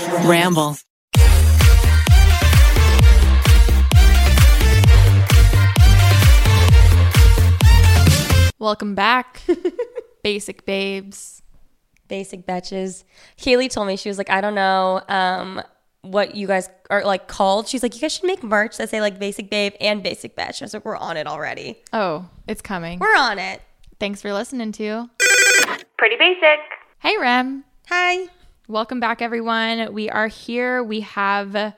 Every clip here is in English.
Ramble. Welcome back, basic babes. basic betches. Kaylee told me she was like, I don't know um, what you guys are like called. She's like, you guys should make merch that say like basic babe and basic betch. I was like, we're on it already. Oh, it's coming. We're on it. Thanks for listening to. Pretty basic. Hey, Rem. Hi. Welcome back, everyone. We are here. We have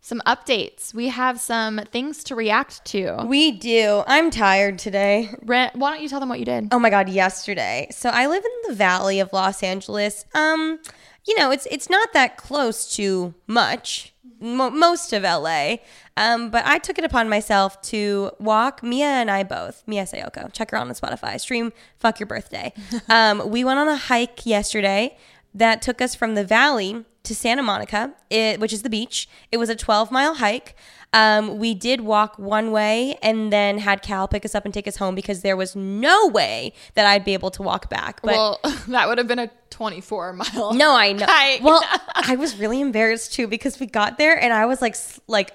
some updates. We have some things to react to. We do. I'm tired today. Rem, why don't you tell them what you did? Oh my god, yesterday. So I live in the valley of Los Angeles. Um, you know, it's it's not that close to much, mo- most of LA. Um, but I took it upon myself to walk Mia and I both. Mia Sayoko, check her out on Spotify. Stream "Fuck Your Birthday." um, we went on a hike yesterday that took us from the valley to Santa Monica, it, which is the beach. It was a 12 mile hike. Um, we did walk one way and then had Cal pick us up and take us home because there was no way that I'd be able to walk back. But well, that would have been a 24 mile. no, I know. hike. Well, I was really embarrassed too because we got there and I was like, like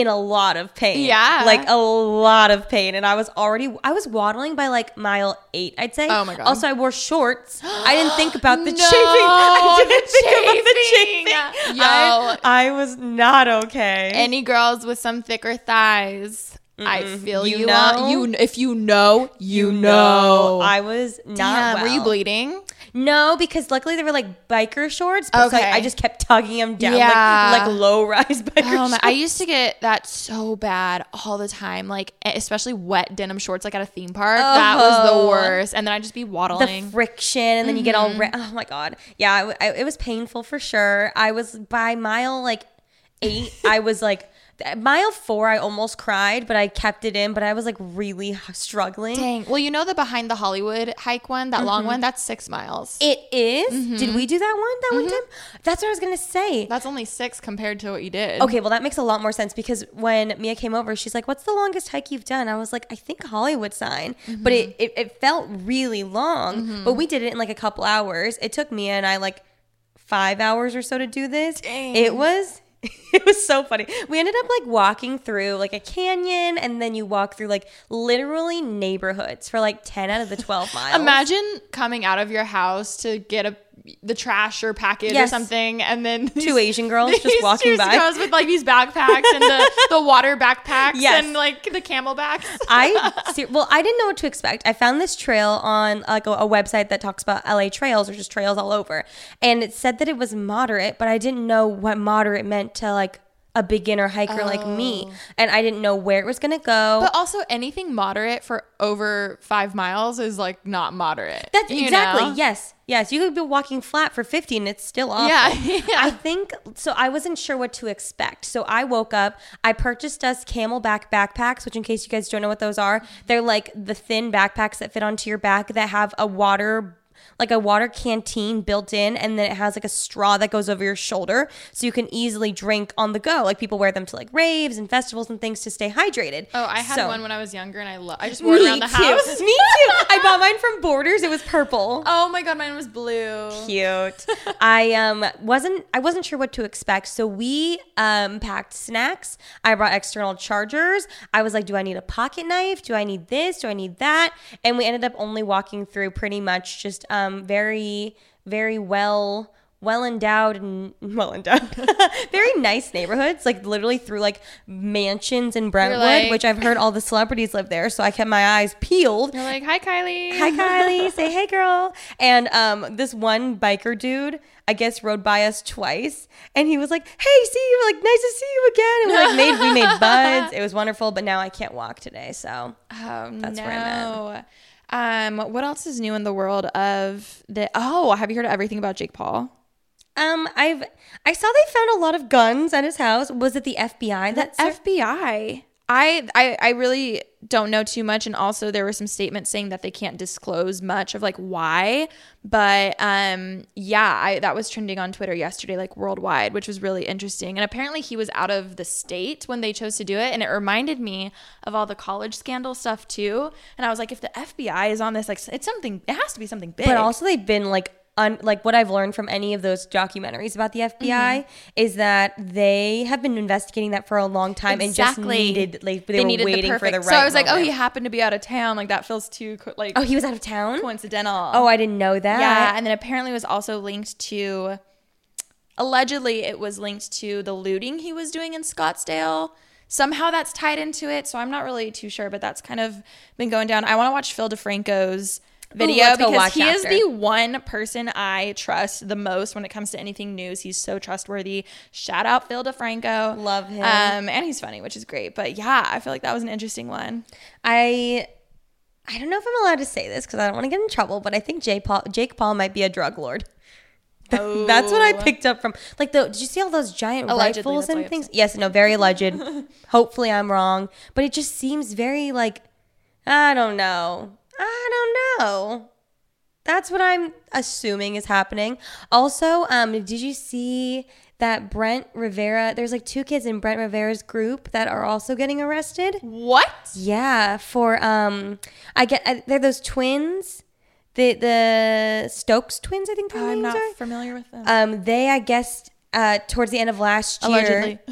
in a lot of pain. Yeah. like a lot of pain, and I was already I was waddling by like mile eight, I'd say. Oh my God. Also, I wore shorts. I didn't think about the No, chafing. I didn't think about the chafing. chafing. Yo. I, I was not okay. Any girls with some thicker thighs, I feel You you. know? on- you if you know, you, no, know. I was not. Damn, were you bleeding? No, because luckily they were like biker shorts. But so I, Okay. I just kept tugging them down Yeah. like like low rise biker Oh my, shorts. I used to get that so bad all the time, like especially wet denim shorts, like at a theme park. That was Oh. the worst. And then I'd just be waddling. the waddling. friction and then you get all Mm-hmm. re- oh my god yeah I w- I- it was painful for sure i was by mile like eight i was like th- mile four i almost cried but i kept it in but i was like really struggling Dang. Well, you know the behind the Hollywood hike one, that Mm-hmm. long one, that's six miles. it is? Mm-hmm. did we do that one that one time that's what i was gonna say that's only six compared to what you did. Okay, well that makes a lot more sense because when Mia came over, she's like, "What's the longest hike you've done?" I was like, "I think Hollywood sign," but it, it it felt really long. But we did it in like a couple hours. It took Mia and I like five hours or so to do this. It was. It was so funny. We ended up like walking through like a canyon, and then you walk through like literally neighborhoods for like ten out of the twelve miles. Imagine coming out of your house to get a the trash or package or something, and then two Asian girls just walking two by. girls with like these backpacks and the, the water backpacks Yes. and like the CamelBaks. I well, I didn't know what to expect. I found this trail on like a, a website that talks about LA trails or just trails all over, and it said that it was moderate, but I didn't know what moderate meant to like a beginner hiker like me, oh. and I didn't know where it was gonna go. But also anything moderate for over five miles is like not moderate. That's exactly know? yes, yes. You could be walking flat for fifty, and it's still awful. Yeah, yeah. I think so. I wasn't sure what to expect, so I woke up. I purchased us CamelBak backpacks, which, in case you guys don't know what those are, they're like the thin backpacks that fit onto your back that have a water. Like a water canteen built in, and then it has like a straw that goes over your shoulder, so you can easily drink on the go. Like people wear them to like raves and festivals and things to stay hydrated. Oh, I had So- one when I was younger and I love I just wore it around the too. house. Me too. I bought mine from Borders. It was purple. Oh my god, mine was blue. cute. I um wasn't I wasn't sure what to expect, so we um packed snacks. I brought external chargers. I was like, do I need a pocket knife? Do I need this? Do I need that? And we ended up only walking through pretty much just um very very well well endowed and well endowed very nice neighborhoods like literally through like mansions in brentwood like- which i've heard all the celebrities live there so i kept my eyes peeled You're like, hi Kylie. Hi Kylie, say hey girl. And um this one biker dude, I guess rode by us twice and he was like, Hey, see you, like nice to see you again. And we like made we made buds. It was wonderful, but now I can't walk today. So Oh That's no. where I'm Um, what else is new in the world of the? Oh, have you heard everything about Jake Paul? um I've I saw they found a lot of guns at his house. Was it the FBI that ser- FBI. I, I I really don't know too much, and also there were some statements saying that they can't disclose much of like why. But um, yeah, I that was trending on Twitter yesterday, like worldwide, which was really interesting. And apparently he was out of the state when they chose to do it, and it reminded me of all the college scandal stuff too. And I was like, if the FBI is on this, like it's something, it has to be something big. But also they've been like un, like what I've learned from any of those documentaries about the mm-hmm. FBI is that they have been investigating that for a long time and just needed like they, were waiting for the right. So I was like, oh, he happened to be out of town. Like that feels too co- like oh, he was out of town. coincidental. Oh, I didn't know that. yeah, and then apparently it was also linked to. Allegedly, it was linked to the looting he was doing in Scottsdale. Somehow that's tied into it, so I'm not really too sure, but that's kind of been going down. I want to watch Phil DeFranco's video let's because he is the one person I trust the most when it comes to anything news. He's so trustworthy. Shout out Phil DeFranco. Love him. Um, and he's funny, which is great. But yeah, I feel like that was an interesting one. I I don't know if I'm allowed to say this because I don't want to get in trouble, but I think Jake Paul Jake Paul might be a drug lord. That's what I Oh. picked up from like the. Did you see all those giant Allegedly, rifles and things? Yes, no, very alleged. Hopefully, I'm wrong, but it just seems very like I don't know. I don't know. That's what I'm assuming is happening. Also, um, did you see that Brent Rivera? There's like two kids in Brent Rivera's group that are also getting arrested. What? Yeah, for um, I get uh, they're those twins, the the Stokes twins. I think I'm not are. familiar with them. Um, they I guess uh towards the end of last year. Allegedly.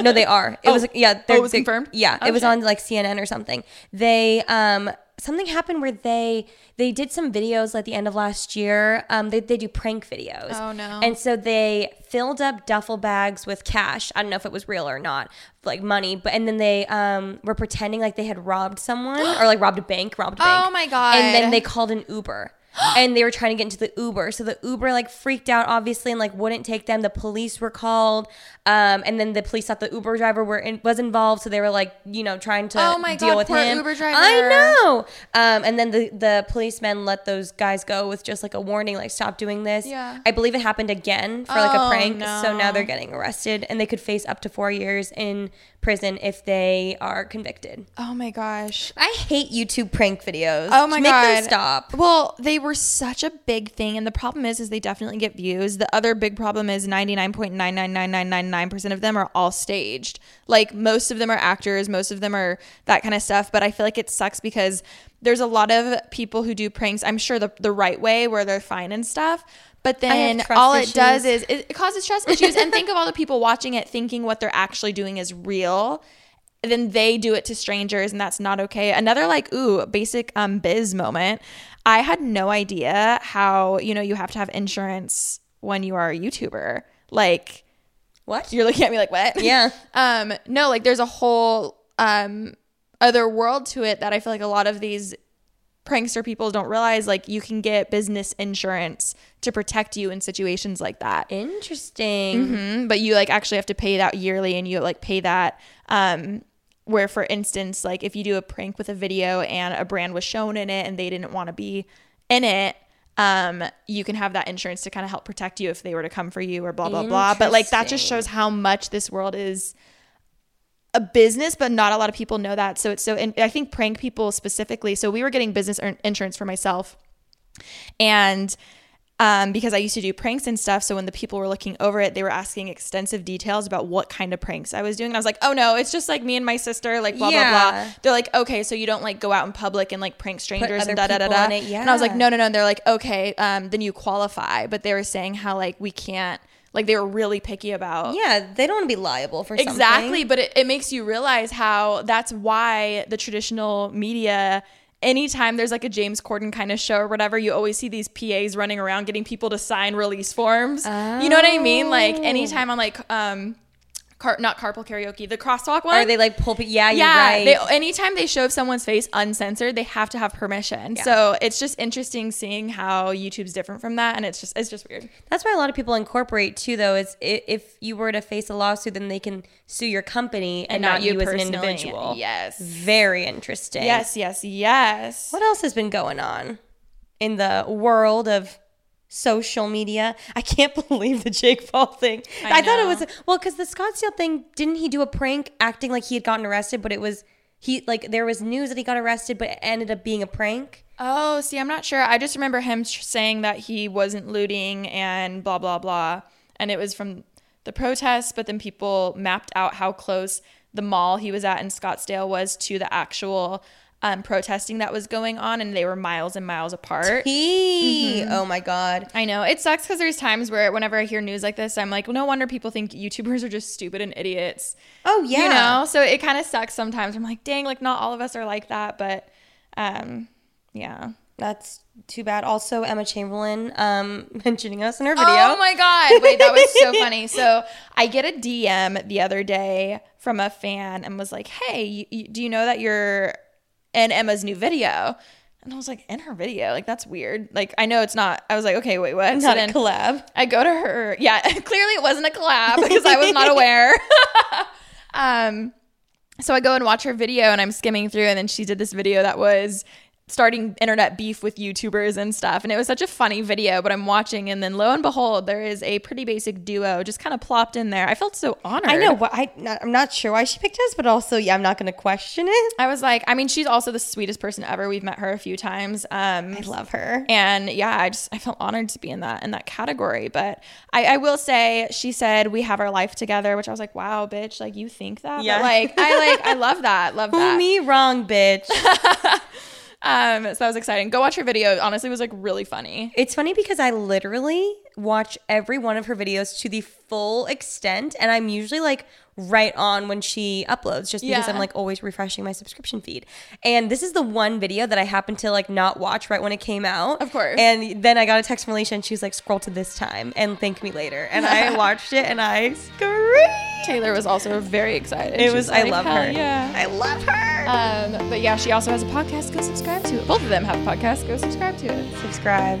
No, they are. It Oh. was yeah. Oh, it was they- confirmed? Yeah, Oh, it was on like CNN or something. They um something happened where they they did some videos at the end of last year. Um, they they do prank videos. Oh, no. And so they filled up duffel bags with cash. I don't know if it was real or not, like money. But and then they um were pretending like they had robbed someone or like robbed a bank, robbed a bank. Oh, my God. And then they called an Uber. And they were trying to get into the Uber. So the Uber like freaked out obviously and like wouldn't take them. The police were called. Um, and then the police thought the Uber driver were in, was involved, so they were like, you know, trying to Oh my deal God, with poor him. Uber driver. I know. Um, and then the the policemen let those guys go with just like a warning, like stop doing this. Yeah. I believe it happened again for like a Oh, prank. So now they're getting arrested, and they could face up to four years in prison if they are convicted. oh my gosh. I hate YouTube prank videos. Oh my Make god. them stop. Well, they were such a big thing and the problem is is they definitely get views. The other big problem is 99.99999% of them are all staged. Like most of them are actors, most of them are that kind of stuff, but I feel like it sucks because there's a lot of people who do pranks, I'm sure the the right way where they're fine and stuff. But then all it does is it causes trust issues and think of all the people watching it thinking what they're actually doing is real then they do it to strangers and that's not okay another like ooh basic um biz moment i had no idea how you know you have to have insurance when you are a youtuber like What? you're looking at me like what Yeah. um no like there's a whole um other world to it that i feel like a lot of these prankster people don't realize like you can get business insurance to protect you in situations like that Interesting. Mhm, but you like actually have to pay that yearly and you like pay that um where for instance like if you do a prank with a video and a brand was shown in it and they didn't want to be in it um you can have that insurance to kind of help protect you if they were to come for you or blah blah blah. But like that just shows how much this world is a business but not a lot of people know that. So it's so and i think prank people specifically so we were getting business insurance for myself. And um, because I used to do pranks and stuff. So when the people were looking over it, they were asking extensive details about what kind of pranks I was doing. And I was like, oh no, it's just like me and my sister, like blah, blah, blah. They're like, okay, so you don't like go out in public and like prank strangers and da da da da. it, And I was like, no, no, no. And they're like, okay, um, then you qualify. But they were saying how like we can't, like they were really picky about Yeah, they don't want to be liable for something. Exactly, but it, it makes you realize how that's why the traditional media, anytime there's like a James Corden kind of show or whatever, you always see these PAs running around getting people to sign release forms. You know what I mean? Like anytime I'm like um car not carpool karaoke, the crosswalk one. Are they like pulpit? Yeah, yeah, right. they, anytime they show someone's face uncensored, they have to have permission. So it's just interesting seeing how YouTube's different from that, and it's just it's just weird. That's why a lot of people incorporate too, though. Is if you were to face a lawsuit, then they can sue your company and, not, you, as an individual. Yes. Very interesting. Yes, yes, yes. What else has been going on in the world of social media? I can't believe the Jake Paul thing. I, I thought it was well because the Scottsdale thing. Didn't he do a prank acting like he had gotten arrested? But it was he like there was news that he got arrested, but it ended up being a prank. Oh, see, I'm not sure. I just remember him saying that he wasn't looting and blah blah blah, and it was from the protests. But then people mapped out how close the mall he was at in Scottsdale was to the actual um, protesting that was going on, and they were miles and miles apart. He, oh my god. I know it sucks because there's times where whenever I hear news like this, I'm like, well, no wonder people think YouTubers are just stupid and idiots. Oh yeah. You know, so it kind of sucks sometimes. I'm like, dang, like not all of us are like that, but um, yeah. That's too bad. Also, Emma Chamberlain um, mentioning us in her video. Oh my god! Wait, that was so funny. So I get a DM the other day from a fan and was like, "Hey, you, you, do you know that you're in Emma's new video?" And I was like, "In her video? Like that's weird. Like I know it's not." I was like, "Okay, wait, what?" So Not a then collab. I go to her. Yeah, clearly it wasn't a collab because I was not aware. um, so I go and watch her video, and I'm skimming through, and then she did this video that was starting internet beef with YouTubers and stuff. And it was such a funny video, but I'm watching, and then lo and behold, there is a pretty basic duo just kind of plopped in there. I felt so honored. I know, I, not, I'm not sure why she picked us, but also, yeah, I'm not going to question it. I was like, I mean, she's also the sweetest person ever. We've met her a few times. Um, I love her. and yeah, I just I felt honored to be in that in that category. But I, I will say, she said we have our life together, which I was like, wow, bitch, like you think that? Yeah. But like I like I love that, love that. me wrong, bitch. Um, so that was exciting. Go watch her video. Honestly, was like really funny. It's funny because I literally watch every one of her videos to the full extent, and I'm usually like right on when she uploads just because Yeah. I'm like always refreshing my subscription feed. And this is the one video that I happened to like not watch right when it came out. Of course. And then I got a text from Alisha and she was like, scroll to this time and thank me later. And I watched it and I screamed. Taylor was also very excited. It She was, I like, love her. Yeah. I love her. Um, but yeah, she also has a podcast. Go subscribe to it. Both of them have podcasts. Go subscribe to it. Subscribe.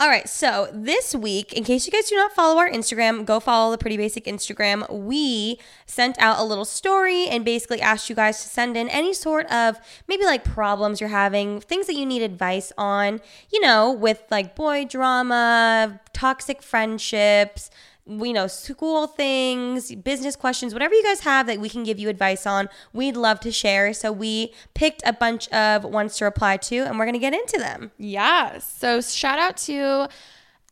All right, so this week, in case you guys do not follow our Instagram, go follow the Pretty Basic Instagram. We sent out a little story and basically asked you guys to send in any sort of maybe like problems you're having, things that you need advice on, you know, with like boy drama, toxic friendships, you know, school things, business questions, whatever you guys have that we can give you advice on, we'd love to share. So we picked a bunch of ones to reply to and we're going to get into them. Yeah. So shout out to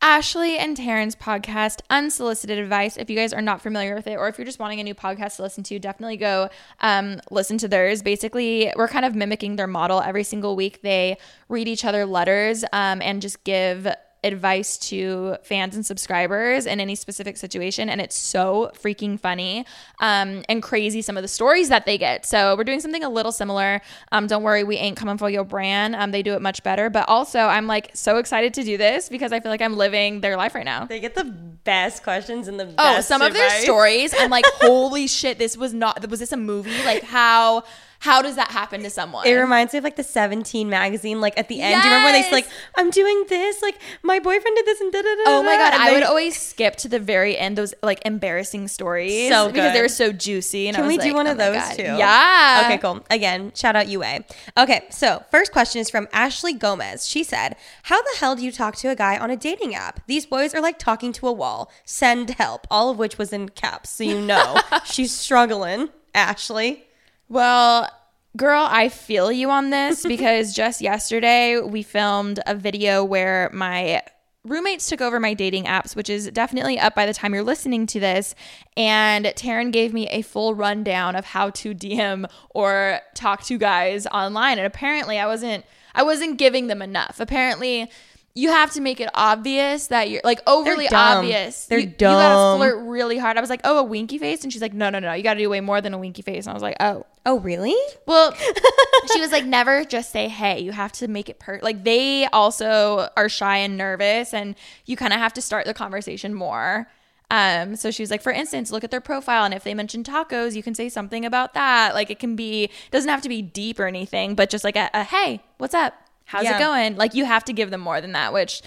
Ashley and Taryn's podcast, Unsolicited Advice. If you guys are not familiar with it, or if you're just wanting a new podcast to listen to, definitely go um, listen to theirs. Basically, we're kind of mimicking their model. Every single week, they read each other letters um, and just give advice to fans and subscribers in any specific situation and it's so freaking funny um, and crazy some of the stories that they get so we're doing something a little similar um, don't worry we ain't coming for your brand um, they do it much better but also i'm like so excited to do this because i feel like i'm living their life right now They get the best questions and the Oh, best some of their stories. I'm like, holy shit, this was not. Was this a movie? Like, how how does that happen to someone? It reminds me of like the 17 magazine, like at the end. Do you remember when they like, I'm doing this, like my boyfriend did this and da da da. Oh my god, I would always skip to the very end those like embarrassing stories So because they good. were so juicy. And Can we do like, one oh of those God. too? Yeah. Okay, cool. Again, shout out UA. Okay, so first question is from Ashley Gomez. She said, How the hell do you talk to a guy on a dating app? These boys are like talking to a wall. Send help. All of which was in caps, so you know she's struggling. Ashley. Well, girl, I feel you on this because just yesterday we filmed a video where my roommates took over my dating apps, which is definitely up by the time you're listening to this. And Taryn gave me a full rundown of how to DM or talk to guys online. And apparently I wasn't I wasn't giving them enough. Apparently you have to make it obvious that you're like overly dumb. obvious. They're you, You gotta flirt really hard. I was like, oh, a winky face, and she's like, no, no, no, you gotta do way more than a winky face. And I was like, oh, Oh, really? well, she was like, never just say hey. You have to make it per like they also are shy and nervous, and you kind of have to start the conversation more. Um, so she was like, for instance, look at their profile, and if they mention tacos, you can say something about that. Like it can be doesn't have to be deep or anything, but just like a, a hey, what's up? How's Yeah. it going? Like you have to give them more than that, which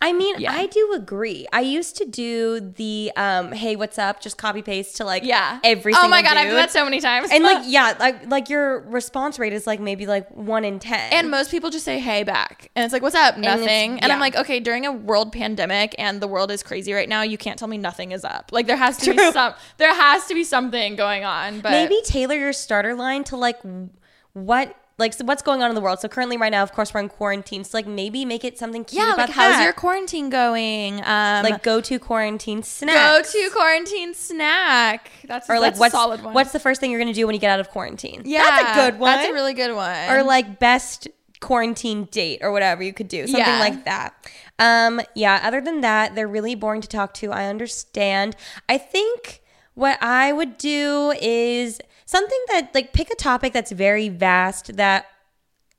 I mean, Yeah. I do agree. I used to do the um, "Hey, what's up?" Just copy paste to like yeah, every. Oh my god, I've done that so many times. And like yeah, like like your response rate is like maybe like one in ten. And most people just say hey back. And it's like, what's up? Nothing. And, I'm like, okay, during a world pandemic and the world is crazy right now, you can't tell me nothing is up. Like there has to be some there has to be something going on. But maybe tailor your starter line to like what like so what's going on in the world. So currently, right now, of course, we're in quarantine. So like maybe make it something cute yeah, about like how's that. your quarantine going? Um like go to quarantine snack. go to quarantine snack. That's or like that's what's a solid one. what's the first thing you're gonna do when you get out of quarantine? yeah, that's a good one. That's a really good one. or like best quarantine date or whatever you could do something Yeah. like that um yeah other than that they're really boring to talk to i understand i think what i would do is something that like pick a topic that's very vast that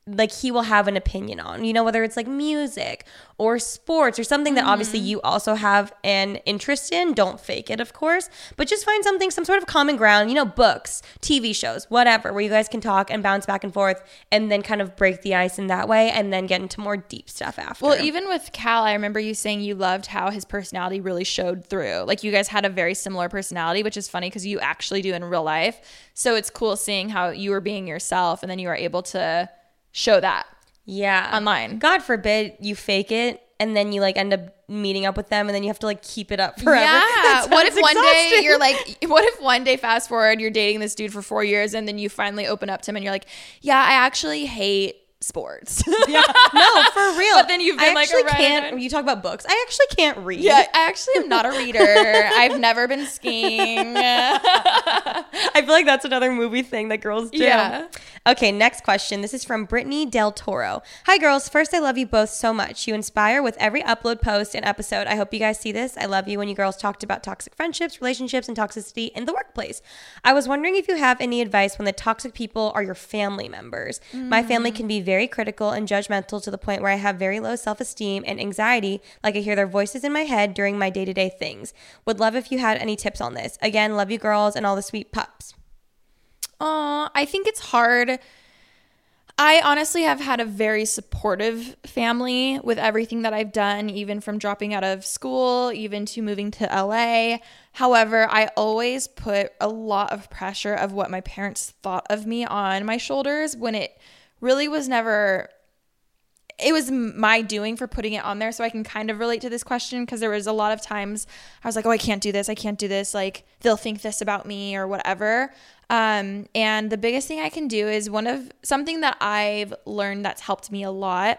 like he will have an opinion on you know whether it's like music or sports or something that obviously Mm-hmm. you also have an interest in don't fake it of course but just find something some sort of common ground you know books tv shows whatever where you guys can talk and bounce back and forth and then kind of break the ice in that way and then get into more deep stuff after Well, even with Cal, I remember you saying you loved how his personality really showed through. Like you guys had a very similar personality, which is funny because you actually do in real life. So it's cool seeing how you were being yourself and then you were able to show that. yeah online. god forbid you fake it and then you like end up meeting up with them and then you have to like keep it up forever Yeah. What if sounds one day you're like, what if one day, fast forward, you're dating this dude for four years and then you finally open up to him and you're like, yeah, I actually hate sports. yeah, no, for real. But then you've been, I like, actually can't. You talk about books. I actually can't read. yeah, I actually am not a reader. I've never been skiing. I feel like that's another movie thing that girls do. Yeah. Okay, next question. This is from Brittany Del Toro. Hi, girls. First, I love you both so much. You inspire with every upload, post, and episode. I hope you guys see this. I love you when you girls talked about toxic friendships, relationships, and toxicity in the workplace. I was wondering if you have any advice when the toxic people are your family members. My family mm. can be very critical and judgmental to the point where I have very low self esteem and anxiety, like I hear their voices in my head during my day to day things. Would love if you had any tips on this. Again, love you girls and all the sweet pups. Oh, I think it's hard. I honestly have had a very supportive family with everything that I've done, even from dropping out of school, even to moving to LA. However, I always put a lot of pressure of what my parents thought of me on my shoulders when it really was never it was my doing for putting it on there. So i can kind of relate to this question because there was a lot of times i was like oh i can't do this. I can't do this. Like they'll think this about me or whatever. Um, and the biggest thing i can do is one of something that i've learned that's helped me a lot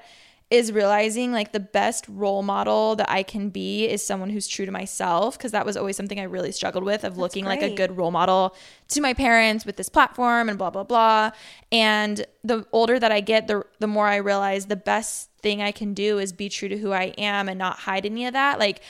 is realizing like the best role model that i can be is someone who's true to myself because that was always something i really struggled with of looking like a good role model to my parents with this platform and blah blah blah. And the older that i get the the more i realize the best thing i can do is be true to who i am and not hide any of that. Like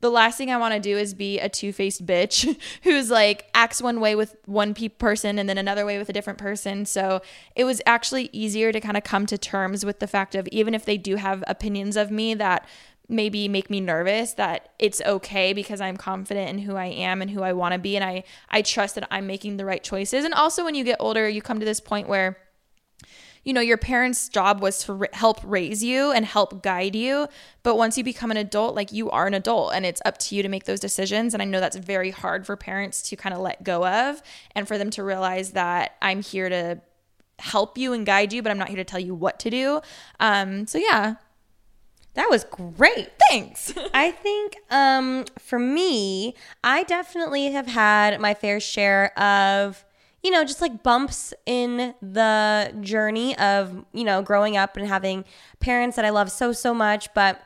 the last thing I want to do is be a two-faced bitch who's like acts one way with one pe- person and then another way with a different person. So it was actually easier to kind of come to terms with the fact of even if they do have opinions of me that maybe make me nervous that it's okay because I'm confident in who I am and who I want to be and I I trust that I'm making the right choices. And also when you get older, you come to this point where you know, your parents' job was to ra- help raise you and help guide you. But once you become an adult, like you are an adult and it's up to you to make those decisions. And I know that's very hard for parents to kind of let go of and for them to realize that I'm here to help you and guide you, but I'm not here to tell you what to do. Um, so yeah, That was great. thanks. I think um, for me, I definitely have had my fair share of, you know, just like bumps in the journey of, you know, growing up and having parents that I love so, so much. But,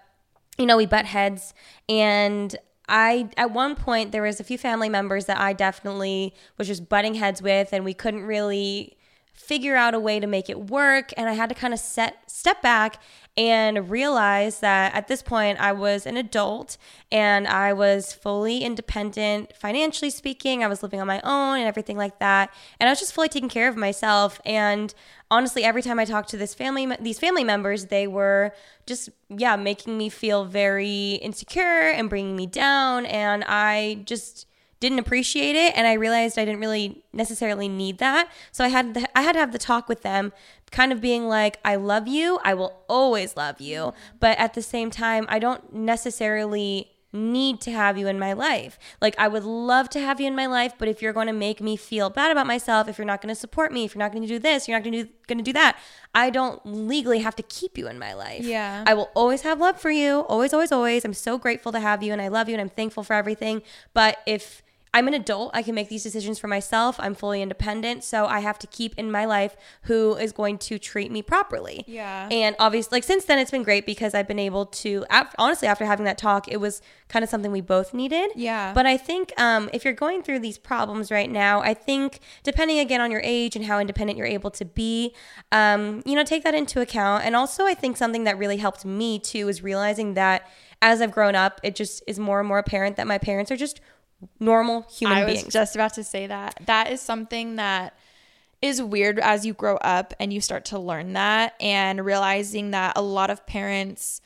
you know, we butt heads. And I, at one point, there was a few family members that I definitely was just butting heads with, and we couldn't really figure out a way to make it work and I had to kind of set step back and realize that at this point I was an adult and I was fully independent financially speaking. I was living on my own and everything like that. And I was just fully taking care of myself and honestly every time I talked to this family these family members, they were just yeah, making me feel very insecure and bringing me down and I just didn't appreciate it and I realized I didn't really necessarily need that. So I had the, I had to have the talk with them kind of being like I love you, I will always love you, but at the same time I don't necessarily need to have you in my life. Like I would love to have you in my life, but if you're going to make me feel bad about myself, if you're not going to support me, if you're not going to do this, you're not going to do going to do that, I don't legally have to keep you in my life. Yeah. I will always have love for you, always always always. I'm so grateful to have you and I love you and I'm thankful for everything, but if I'm an adult. I can make these decisions for myself. I'm fully independent. So I have to keep in my life who is going to treat me properly. Yeah. And obviously, like since then, it's been great because I've been able to, honestly, after having that talk, it was kind of something we both needed. Yeah. But I think um, if you're going through these problems right now, I think depending again on your age and how independent you're able to be, um, you know, take that into account. And also, I think something that really helped me too is realizing that as I've grown up, it just is more and more apparent that my parents are just normal human I beings. was just about to say that. That is something that is weird as you grow up and you start to learn that and realizing that a lot of parents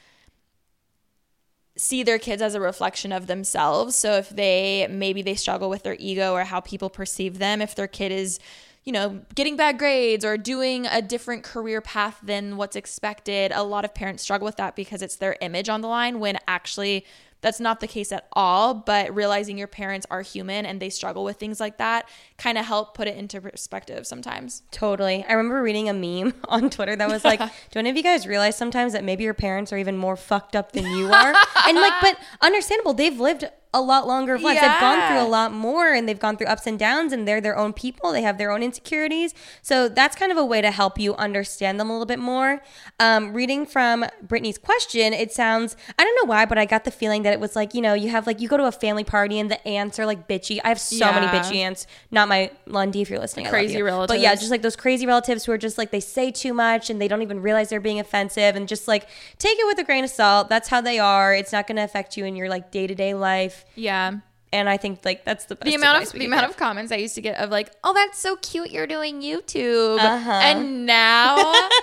see their kids as a reflection of themselves. So if they maybe they struggle with their ego or how people perceive them, if their kid is you know, getting bad grades or doing a different career path than what's expected. A lot of parents struggle with that because it's their image on the line when actually that's not the case at all, but realizing your parents are human and they struggle with things like that kind of help put it into perspective sometimes. Totally. I remember reading a meme on Twitter that was like, "Do any of you guys realize sometimes that maybe your parents are even more fucked up than you are?" and like, but understandable. They've lived a lot longer of lives. They've gone through a lot more and they've gone through ups and downs and they're their own people. They have their own insecurities. So that's kind of a way to help you understand them a little bit more. Um, reading from Brittany's question, it sounds, I don't know why, but I got the feeling that it was like, you know, you have like, you go to a family party and the aunts are like bitchy. I have so Yeah. many bitchy aunts. Not my Lundy, if you're listening. Crazy you. But yeah, just like those crazy relatives who are just like, they say too much and they don't even realize they're being offensive and just like take it with a grain of salt. That's how they are. It's not going to affect you in your like day to day life Yeah. and I think like that's the best the amount of the amount of comments I used to get of like, "Oh, that's so cute, you're doing YouTube," Uh-huh. and now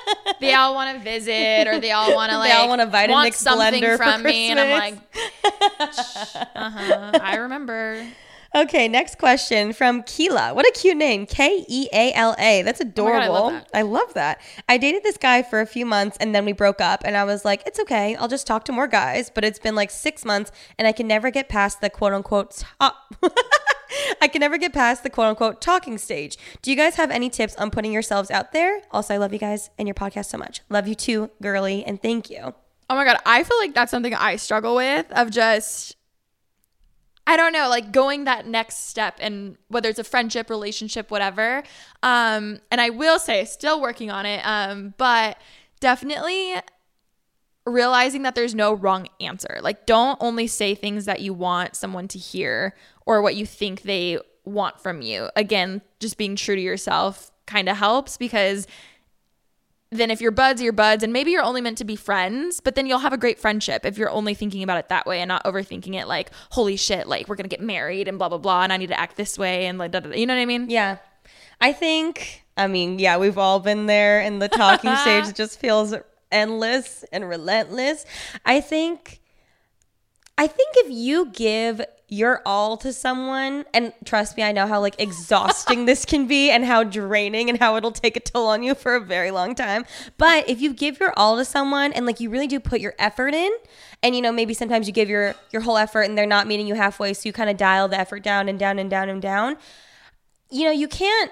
they all want to visit or they all want to like They all want a Vitamix want something from me, and I'm like, "Uh huh." I remember. Okay, next question from Keela. What a cute name. K E A L A. That's Oh God, adorable. I love that. I love that. I dated this guy for a few months and then we broke up and I was like, it's okay. I'll just talk to more guys. But it's been like six months and I can never get past the quote unquote top. I can never get past the quote unquote talking stage. Do you guys have any tips on putting yourselves out there? Also, I love you guys and your podcast so much. Love you too, girly, and thank you. Oh my god, I feel like that's something I struggle with of just I don't know, like going that next step and whether it's a friendship, relationship, whatever. Um and I will say still working on it. Um but definitely realizing that there's no wrong answer. Like don't only say things that you want someone to hear or what you think they want from you. Again, just being true to yourself kind of helps because then if you're buds, you're buds, and maybe you're only meant to be friends, but then you'll have a great friendship if you're only thinking about it that way and not overthinking it like, holy shit, like we're gonna get married and blah blah blah, and I need to act this way and like, da, da, da. you know what I mean? Yeah. I think, I mean, yeah, we've all been there, and the talking stage just feels endless and relentless. I think, I think if you give your all to someone, and trust me, I know how like exhausting this can be and how draining and how it'll take a toll on you for a very long time. But if you give your all to someone and like you really do put your effort in, and you know maybe sometimes you give your your whole effort and they're not meeting you halfway, so you kind of dial the effort down and down and down and down you know, you can't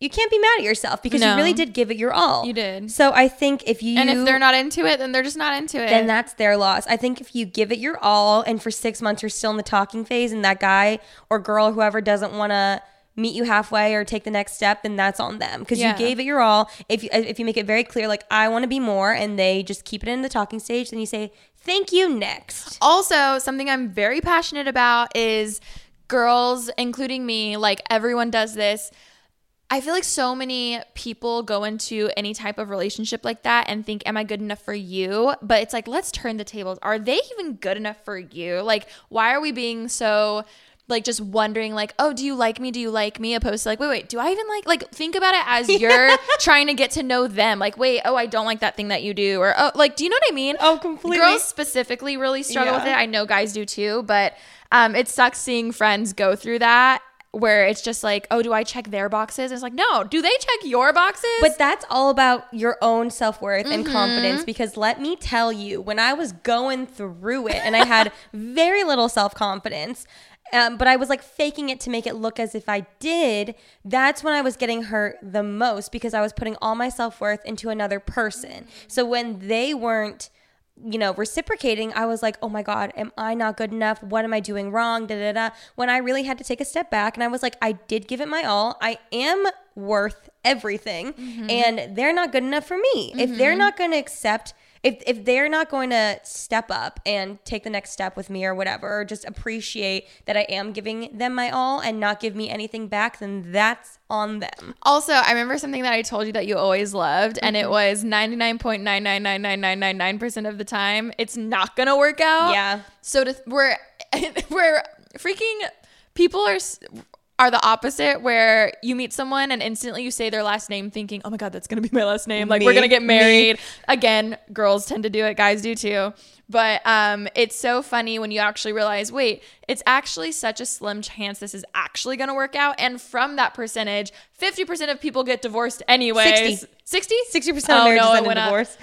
you can't be mad at yourself because No. you really did give it your all. You did. So I think if you And if they're not into it, then they're just not into it. then that's their loss. I think if you give it your all and for 6 months you're still in the talking phase and that guy or girl or whoever doesn't want to meet you halfway or take the next step then that's on them because Yeah. you gave it your all. If you uh, if you make it very clear like I want to be more and they just keep it in the talking stage then you say thank you next. Also, something I'm very passionate about is girls, including me, like everyone does this. I feel like so many people go into any type of relationship like that and think, Am I good enough for you? But it's like, let's turn the tables. Are they even good enough for you? Like, why are we being so like just wondering like oh do you like me do you like me opposed to like wait wait do i even like like think about it as you're trying to get to know them like wait oh i don't like that thing that you do or oh like do you know what i mean Oh, completely. girls specifically really struggle with it i know guys do too but um it sucks seeing friends go through that where it's just like oh do i check their boxes? It's like no do they check your boxes? But that's all about your own self worth and confidence because let me tell you, when I was going through it and I had very little self confidence, um, but I was like faking it to make it look as if I did, that's when I was getting hurt the most because I was putting all my self worth into another person. So when they weren't you know, reciprocating, I was like, oh my God, am I not good enough? What am I doing wrong? Da da da. When I really had to take a step back and I was like, I did give it my all. I am worth everything. Mm-hmm. And they're not good enough for me. If they're mm-hmm. not going to accept, if, if they're not going to step up and take the next step with me or whatever, or just appreciate that I am giving them my all and not give me anything back, then that's on them. Also, I remember something that I told you that you always loved, and Mm-hmm. it was 99.9999999% of the time, it's not gonna work out. Yeah. So to, we're we're freaking people are are the opposite where you meet someone and instantly you say their last name thinking, "Oh my god, that's going to be my last name." Like we're going to get Me. married. Again, girls tend to do it, guys do too. But um it's so funny when you actually realize, "Wait, it's actually such a slim chance this is actually going to work out." And from that percentage, 50% of people get divorced anyway. 60. 60? 60% of Oh, marriages no, end in divorce.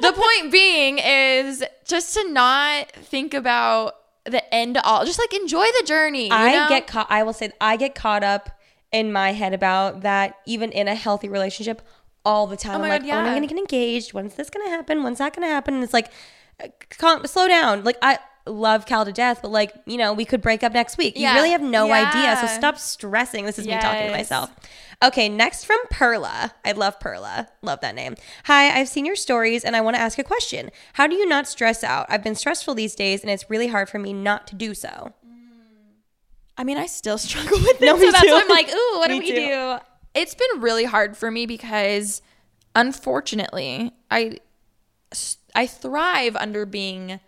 the point being is just to not think about the end all just like enjoy the journey you I know? get caught. I will say I get caught up in my head about that, even in a healthy relationship, all the time. Oh my I'm like, God, when am I yeah. going to get engaged? When's this going to happen? When's that going to happen? And it's like, uh, calm, slow down. Like I love Cal to death, but like you know, we could break up next week. Yeah. You really have no idea. So stop stressing. This is me talking to myself. Okay, next from Perla. I love Perla. Love that name. Hi, I've seen your stories and I want to ask a question. How do you not stress out? I've been stressful these days and it's really hard for me not to do so. I mean, I still struggle with it. No, so that's too. why I'm like, ooh, what do we too. do? It's been really hard for me because unfortunately, I I thrive under being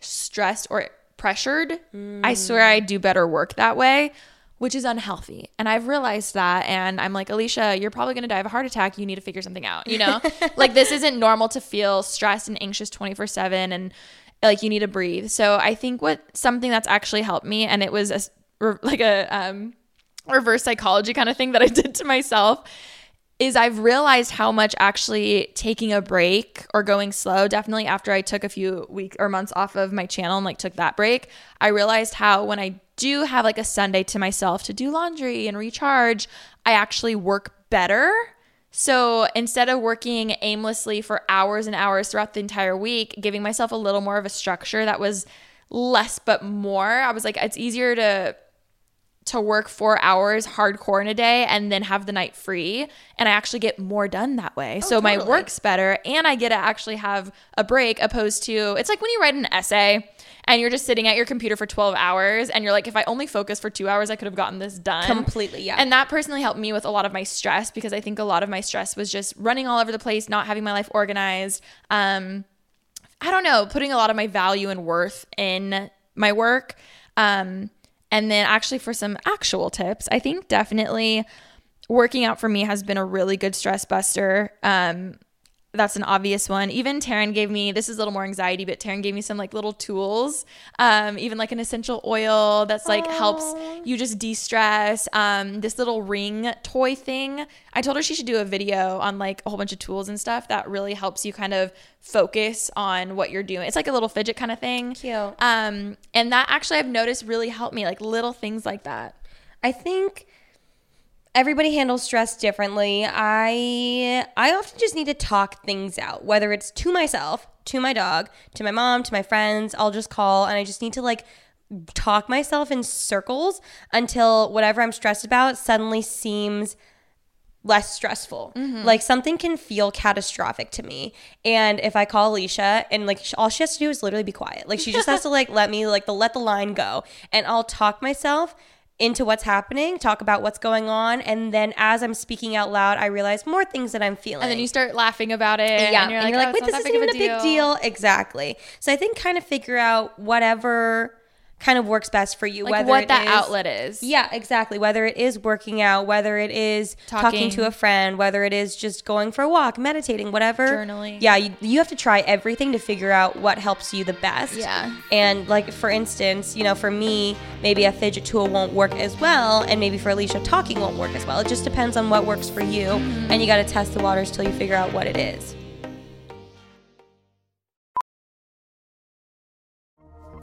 stressed or pressured. I swear I do better work that way, which is unhealthy. And I've realized that and I'm like, "Alisha, you're probably going to die of a heart attack. You need to figure something out." You know? like this isn't normal to feel stressed and anxious 24/7 and like you need to breathe. So I think what something that's actually helped me and it was a, like a um reverse psychology kind of thing that I did to myself is I've realized how much actually taking a break or going slow, definitely after I took a few weeks or months off of my channel and like took that break, I realized how when I do have like a Sunday to myself to do laundry and recharge, I actually work better. So instead of working aimlessly for hours and hours throughout the entire week, giving myself a little more of a structure that was less but more, I was like, it's easier to to work four hours hardcore in a day and then have the night free. And I actually get more done that way. so my work's better and I get to actually have a break opposed to it's like when you write an essay and you're just sitting at your computer for 12 hours and you're like, if I only focus for two hours, I could have gotten this done. Completely, yeah. And that personally helped me with a lot of my stress because I think a lot of my stress was just running all over the place, not having my life organized. Um, I don't know, putting a lot of my value and worth in my work. Um, and then actually for some actual tips, I think definitely working out for me has been a really good stress buster. Um, that's an obvious one. Even Taryn gave me this is a little more anxiety, but Taryn gave me some like little tools, um, even like an essential oil that's like helps you just de-stress. Um, this little ring toy thing. I told her she should do a video on like a whole bunch of tools and stuff that really helps you kind of focus on what you're doing. It's like a little fidget kind of thing. Cute. Um, and that actually I've noticed really helped me, like little things like that. I think everybody handles stress differently. I I often just need to talk things out, whether it's to myself, to my dog, to my mom, to my friends. I'll just call and I just need to like talk myself in circles until whatever I'm stressed about suddenly seems less stressful. Mm-hmm. Like something can feel catastrophic to me. And if I call Alisha and like all she has to do is literally be quiet. Like she just has to like let me like the let the line go and I'll talk myself into what's happening, talk about what's going on, and then as I'm speaking out loud, I realize more things that I'm feeling. And then you start laughing about it. yeah, And you're like, oh, wait, this isn't even a big deal. Exactly. So I think kind of figure out whatever kind of works best for you, Like whether what it that is- outlet is. Yeah, exactly. Whether it is working out, whether it is talking, Talking. to a friend, whether it is just going for a walk, meditating, whatever. Journaling. Yeah, you, you have to try everything to figure out what helps you the best. Yeah. And like for instance, you know, for me, maybe a fidget tool won't work as well, and maybe for Alisha, talking won't work as well. It just depends on what works for you, Mm-hmm. and you got to test the waters till you figure out what it is.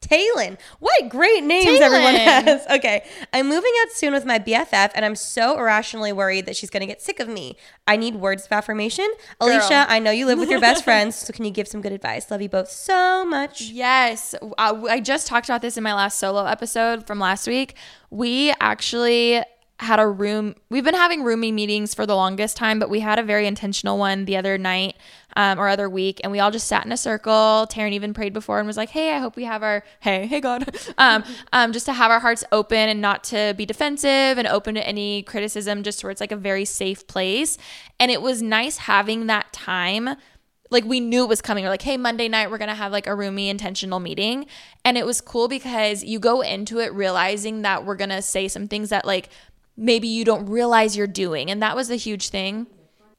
Taylin. What great names everyone has. Okay, I'm moving out soon with my BFF, and I'm so irrationally worried that she's gonna get sick of me. I need words of affirmation. Alisha, I know you live with your best friends, so can you give some good advice? Love you both so much. Yes. Uh, I just talked about this in my last solo episode from last week. We actually had a room, we've been having roomie meetings for the longest time, but we had a very intentional one the other night um, or other week, and we all just sat in a circle. Taryn even prayed before and was like, Hey, I hope we have our, hey, hey, God, um, um, just to have our hearts open and not to be defensive and open to any criticism, just where it's like a very safe place. And it was nice having that time like we knew it was coming. We're like, hey, Monday night we're gonna have like a roomy intentional meeting, and it was cool because you go into it realizing that we're gonna say some things that like maybe you don't realize you're doing, and that was a huge thing.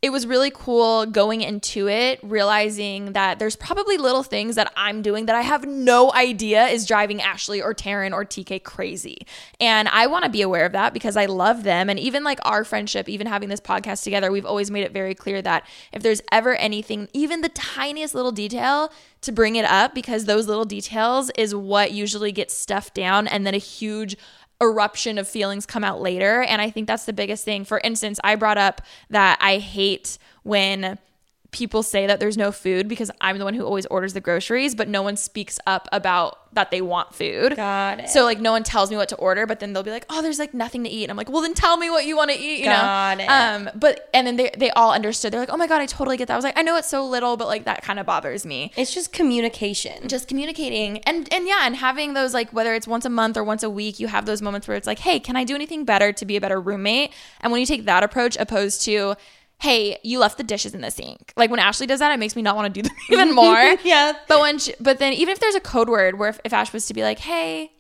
It was really cool going into it, realizing that there's probably little things that I'm doing that I have no idea is driving Ashley or Taryn or TK crazy. And I want to be aware of that because I love them. And even like our friendship, even having this podcast together, we've always made it very clear that if there's ever anything, even the tiniest little detail, to bring it up because those little details is what usually gets stuffed down and then a huge eruption of feelings come out later. And I think that's the biggest thing. For instance, I brought up that I hate when people say that there's no food because I'm the one who always orders the groceries, but no one speaks up about that they want food. Got it. So like no one tells me what to order, but then they'll be like, "Oh, there's like nothing to eat." And I'm like, "Well, then tell me what you want to eat." You Got know. it. Um, but and then they they all understood. They're like, "Oh my god, I totally get that." I was like, "I know it's so little, but like that kind of bothers me." It's just communication. just communicating and and yeah and having those like whether it's once a month or once a week you have those moments where it's like hey can i do anything better to be a better roommate and when you take that approach opposed to hey you left the dishes in the sink. Like when ashley does that it makes me not want to do them even more. Yeah. but when she, but then even if there's a code word where if, if ash was to be like hey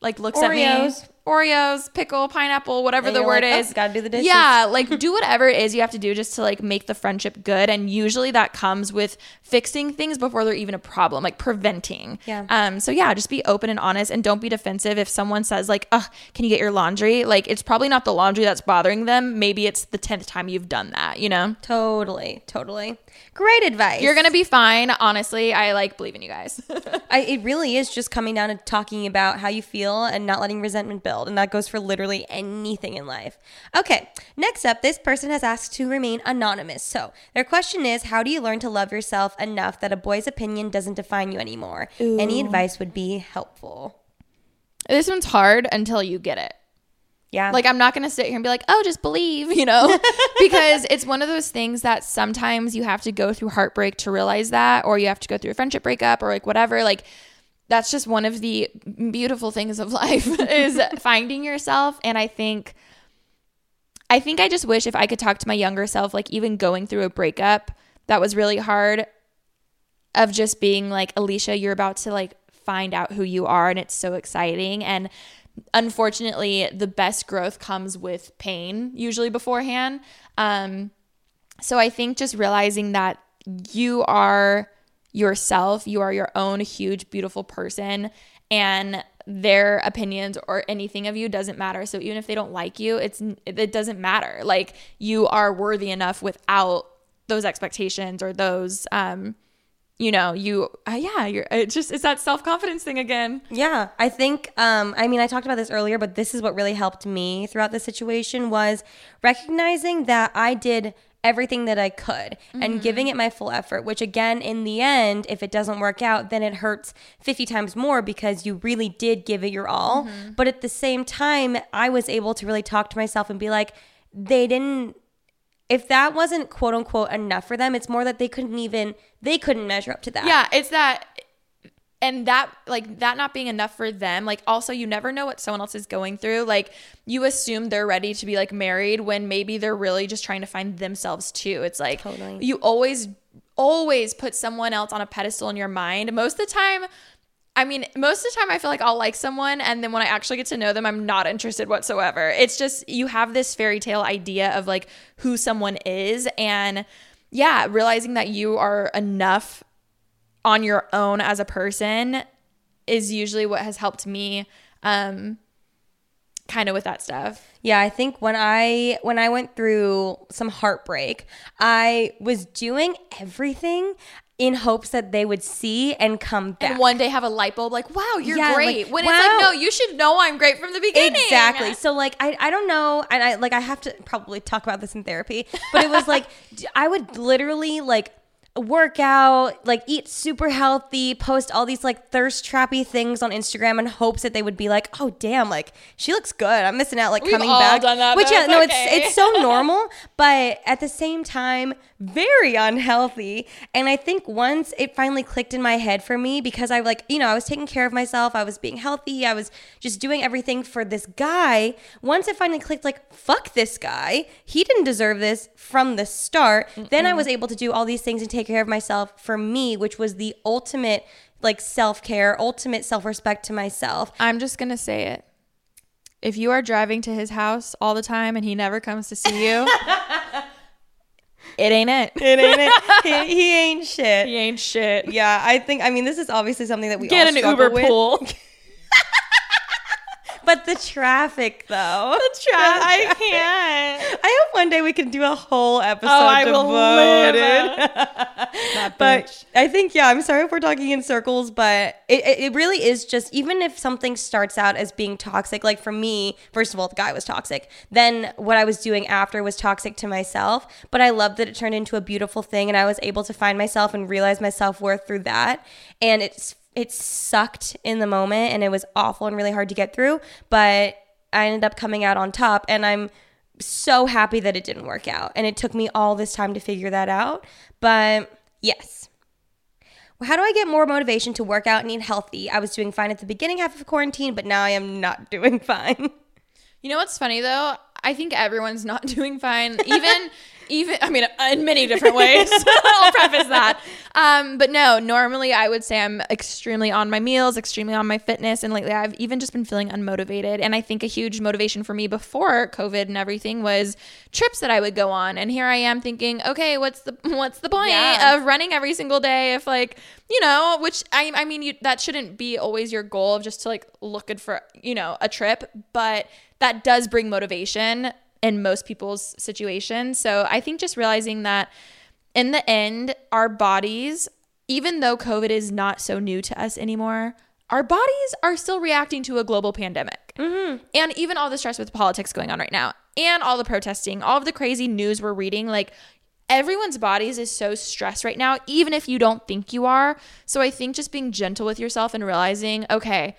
like looks at me Oreos. Pickle, pineapple, whatever And the word like, oh, is. gotta do the dishes. Yeah, like do whatever it is you have to do just to like make the friendship good. And usually that comes with fixing things before they're even a problem, like preventing. Yeah. Um. So yeah, just be open and honest, and don't be defensive if someone says like, "Ugh, can you get your laundry?" Like it's probably not the laundry that's bothering them. Maybe it's the tenth time you've done that. You know. Totally, totally. Great advice. You're gonna be fine. Honestly, I like believe in you guys. I, it really is just coming down to talking about how you feel and not letting resentment build. And that goes for literally anything in life. Okay, next up, this person has asked to remain anonymous. So their question is How do you learn to love yourself enough that a boy's opinion doesn't define you anymore? Any advice would be helpful. this one's hard until you get it. Yeah. Like I'm not gonna sit here and be like, oh, just believe, you know, because it's one of those things that sometimes you have to go through heartbreak to realize that, or you have to go through a friendship breakup, or like whatever. Like that's just one of the beautiful things of life is finding yourself. And I think, I think I just wish if I could talk to my younger self, like even going through a breakup that was really hard, of just being like, Alisha, you're about to like find out who you are, and it's so exciting and unfortunately the best growth comes with pain usually beforehand um so I think just realizing that you are yourself, you are your own huge, beautiful person, and their opinions or anything of you doesn't matter. So even if they don't like you, it's it doesn't matter. Like you are worthy enough without those expectations or those um you know you uh, yeah you're it just it's that self-confidence thing again. Yeah, I think um I mean I talked about this earlier, but this is what really helped me throughout the situation was recognizing that I did everything that I could and giving it my full effort, which again in the end if it doesn't work out, then it hurts 50 times more because you really did give it your all. But at the same time, I was able to really talk to myself and be like they didn't if that wasn't quote unquote enough for them, it's more that they couldn't even they couldn't measure up to that. yeah it's that and that like that not being enough for them like also you never know what someone else is going through like you assume they're ready to be like married when maybe they're really just trying to find themselves too it's like Totally. you always always put someone else on a pedestal in your mind most of the time I mean, most of the time I feel like I'll like someone and then when I actually get to know them, I'm not interested whatsoever. It's just you have this fairy tale idea of like who someone is and yeah, realizing that you are enough on your own as a person is usually what has helped me um kind of with that stuff. Yeah, I think when I when I went through some heartbreak, I was doing everything in hopes that they would see and come back. And one day have a light bulb like, "Wow, you're Yeah, great." like, when it's like, "No, you should know I'm great from the beginning." Exactly. So like I, I don't know and I like I have to probably talk about this in therapy, but it was like I would literally like work out, like eat super healthy, post all these like thirst trappy things on Instagram in hopes that they would be like, "Oh damn, like she looks good. I'm missing out like We've coming all back." done that, Which yeah, no, okay. it's it's so normal, but at the same time very unhealthy. And I think once it finally clicked in my head for me because I like, you know, I was taking care of myself, I was being healthy, I was just doing everything for this guy. Once it finally clicked like fuck this guy, he didn't deserve this from the start. Then I was able to do all these things and take care of myself for me, which was the ultimate like self-care, ultimate self-respect to myself. I'm just going to say it. If you are driving to his house all the time and he never comes to see you, it ain't it. It ain't it. he, he ain't shit. He ain't shit. Yeah, I think I mean this is obviously something that we Get an Uber with. pool. But the traffic, though. The traffic. I can't. I hope one day we can do a whole episode Oh, I will devoted. But. I think, yeah, I'm sorry if we're talking in circles, but it, it, really is just even if something starts out as being toxic, like for me, first of all, the guy was toxic. Then what I was doing after was toxic to myself. But I loved that it turned into a beautiful thing and I was able to find myself and realize my self worth through that. And it's it sucked in the moment and it was awful and really hard to get through. But I ended up coming out on top and I'm so happy that it didn't work out. And it took me all this time to figure that out. But yes. Well, How do I get more motivation to work out and eat healthy? I was doing fine at the beginning half of quarantine, but now I am not doing fine. You know what's funny though? I think everyone's not doing fine. Even, even I mean, in many different ways. I'll preface that. Um, but no, normally I would say I'm extremely on my meals, extremely on my fitness, and lately I've even just been feeling unmotivated. And I think a huge motivation for me before COVID and everything was trips that I would go on. And here I am thinking, okay, what's the what's the point Yeah. of running every single day if like you know, which I I mean, you, that shouldn't be always your goal of just to like look good for you know a trip, but that does bring motivation in most people's situations. So I think just realizing that in the end, our bodies, even though COVID is not so new to us anymore, our bodies are still reacting to a global pandemic. Mm-hmm. And even all the stress with politics going on right now, and all the protesting, all of the crazy news we're reading, like everyone's bodies is so stressed right now, even if you don't think you are. So I think just being gentle with yourself and realizing, okay,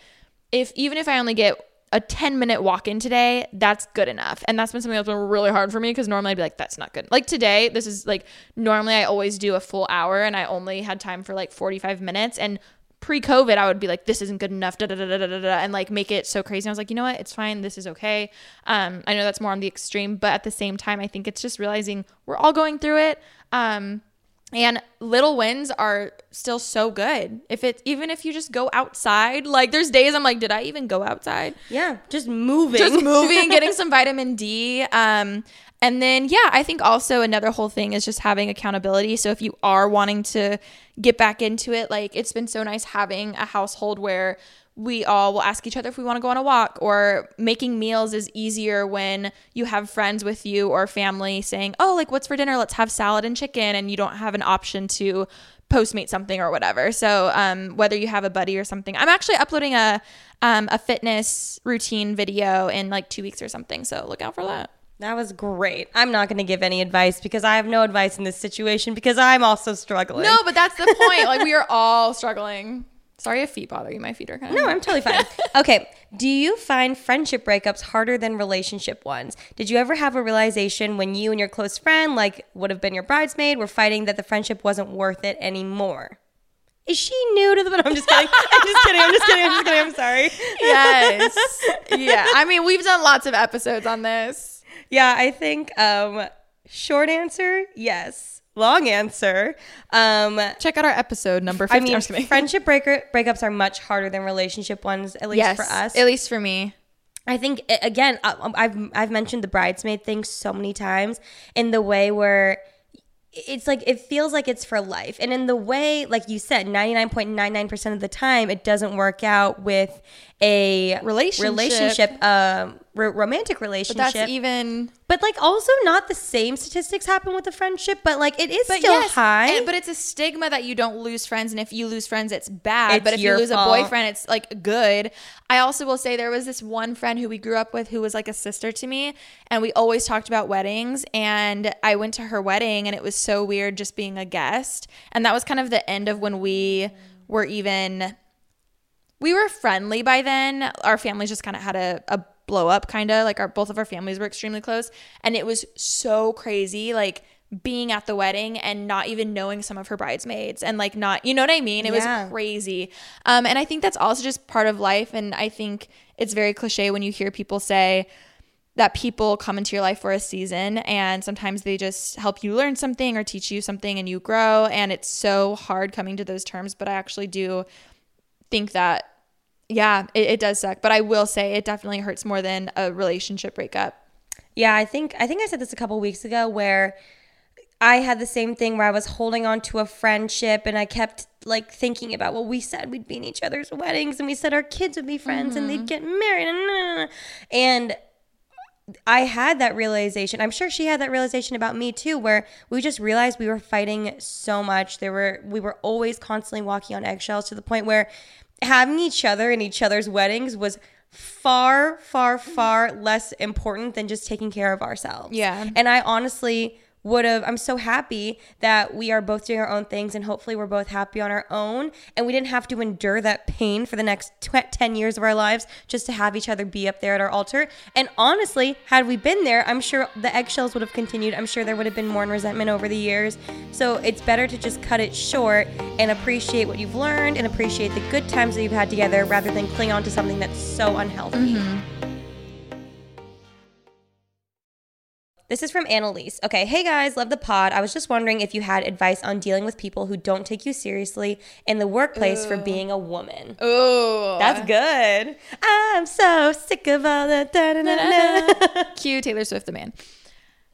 if even if I only get a 10 minute walk in today, that's good enough. And that's been something that's been really hard for me because normally I'd be like, that's not good. Like today, this is like normally I always do a full hour and I only had time for like 45 minutes. And pre COVID, I would be like, this isn't good enough, da da da da da da, and like make it so crazy. I was like, you know what? It's fine. This is okay. Um, I know that's more on the extreme, but at the same time, I think it's just realizing we're all going through it. Um, and little wins are still so good. If it even if you just go outside, like there's days I'm like, did I even go outside? Yeah, just moving. Just moving, getting some vitamin D. Um, and then yeah, I think also another whole thing is just having accountability. So if you are wanting to get back into it, like it's been so nice having a household where we all will ask each other if we want to go on a walk or making meals is easier when you have friends with you or family saying, "Oh, like what's for dinner? Let's have salad and chicken." And you don't have an option to postmate something or whatever. So, um, whether you have a buddy or something. I'm actually uploading a um, a fitness routine video in like 2 weeks or something. So, look out for that. That was great. I'm not going to give any advice because I have no advice in this situation because I'm also struggling. No, but that's the point. like we are all struggling. Sorry if feet bother you. My feet are kind of. No, I'm totally fine. okay. Do you find friendship breakups harder than relationship ones? Did you ever have a realization when you and your close friend, like would have been your bridesmaid, were fighting that the friendship wasn't worth it anymore? Is she new to the? I'm just kidding. I'm just kidding. I'm just kidding. I'm just kidding. I'm sorry. Yes. yeah. I mean, we've done lots of episodes on this. Yeah, I think um, short answer, yes long answer. Um, Check out our episode number 50. I mean, friendship breaker breakups are much harder than relationship ones, at least yes, for us. At least for me. I think again, I've I've mentioned the bridesmaid thing so many times in the way where it's like it feels like it's for life, and in the way, like you said, ninety nine point nine nine percent of the time, it doesn't work out with a relationship, relationship, um, r- romantic relationship. But that's even. But like, also not the same statistics happen with a friendship, but like it is but still yes, high. And, but it's a stigma that you don't lose friends, and if you lose friends, it's bad. It's but if you lose fault. a boyfriend, it's like good. I also will say there was this one friend who we grew up with who was like a sister to me, and we always talked about weddings. And I went to her wedding, and it was so weird just being a guest. And that was kind of the end of when we were even we were friendly by then. Our families just kind of had a, a blow up, kind of like our both of our families were extremely close, and it was so crazy, like being at the wedding and not even knowing some of her bridesmaids and like not you know what i mean it yeah. was crazy um and i think that's also just part of life and i think it's very cliche when you hear people say that people come into your life for a season and sometimes they just help you learn something or teach you something and you grow and it's so hard coming to those terms but i actually do think that yeah, it, it does suck. But I will say it definitely hurts more than a relationship breakup. Yeah, I think I think I said this a couple weeks ago where I had the same thing where I was holding on to a friendship and I kept like thinking about well we said we'd be in each other's weddings and we said our kids would be friends mm-hmm. and they'd mm-hmm. get married and and I had that realization. I'm sure she had that realization about me too, where we just realized we were fighting so much. There were we were always constantly walking on eggshells to the point where having each other in each other's weddings was far, far, far less important than just taking care of ourselves. Yeah. And I honestly would have i'm so happy that we are both doing our own things and hopefully we're both happy on our own. And we didn't have to endure that pain for the next tw- 10 years of our lives just to have each other be up there at our altar. And honestly had we been there i'm sure the eggshells would have continued. I'm sure there would have been more resentment over the years. So it's better to just cut it short and appreciate what you've learned and appreciate the good times that you've had together rather than cling on to something that's so unhealthy. Mm-hmm. This is from Annalise. Okay, hey guys, love the pod. I was just wondering if you had advice on dealing with people who don't take you seriously in the workplace Ooh. for being a woman. Ooh. That's good. I'm so sick of all the da da da da. Cue Taylor Swift the man.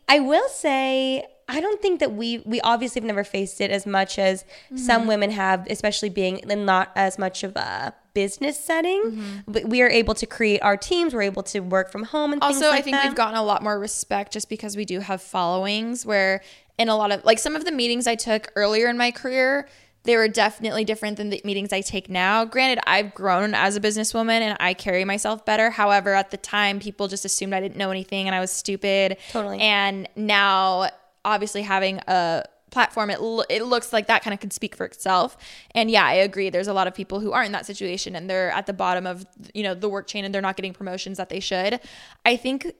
I will say I don't think that we we obviously have never faced it as much as mm-hmm. some women have, especially being in not as much of a business setting. Mm-hmm. We are able to create our teams. We're able to work from home and also like I think that. we've gotten a lot more respect just because we do have followings. Where in a lot of like some of the meetings I took earlier in my career, they were definitely different than the meetings I take now. Granted, I've grown as a businesswoman and I carry myself better. However, at the time, people just assumed I didn't know anything and I was stupid. Totally. And now, obviously, having a platform, it, it looks like that kind of could speak for itself. And yeah, I agree. There's a lot of people who aren't in that situation and they're at the bottom of, you know, the work chain and they're not getting promotions that they should. I think,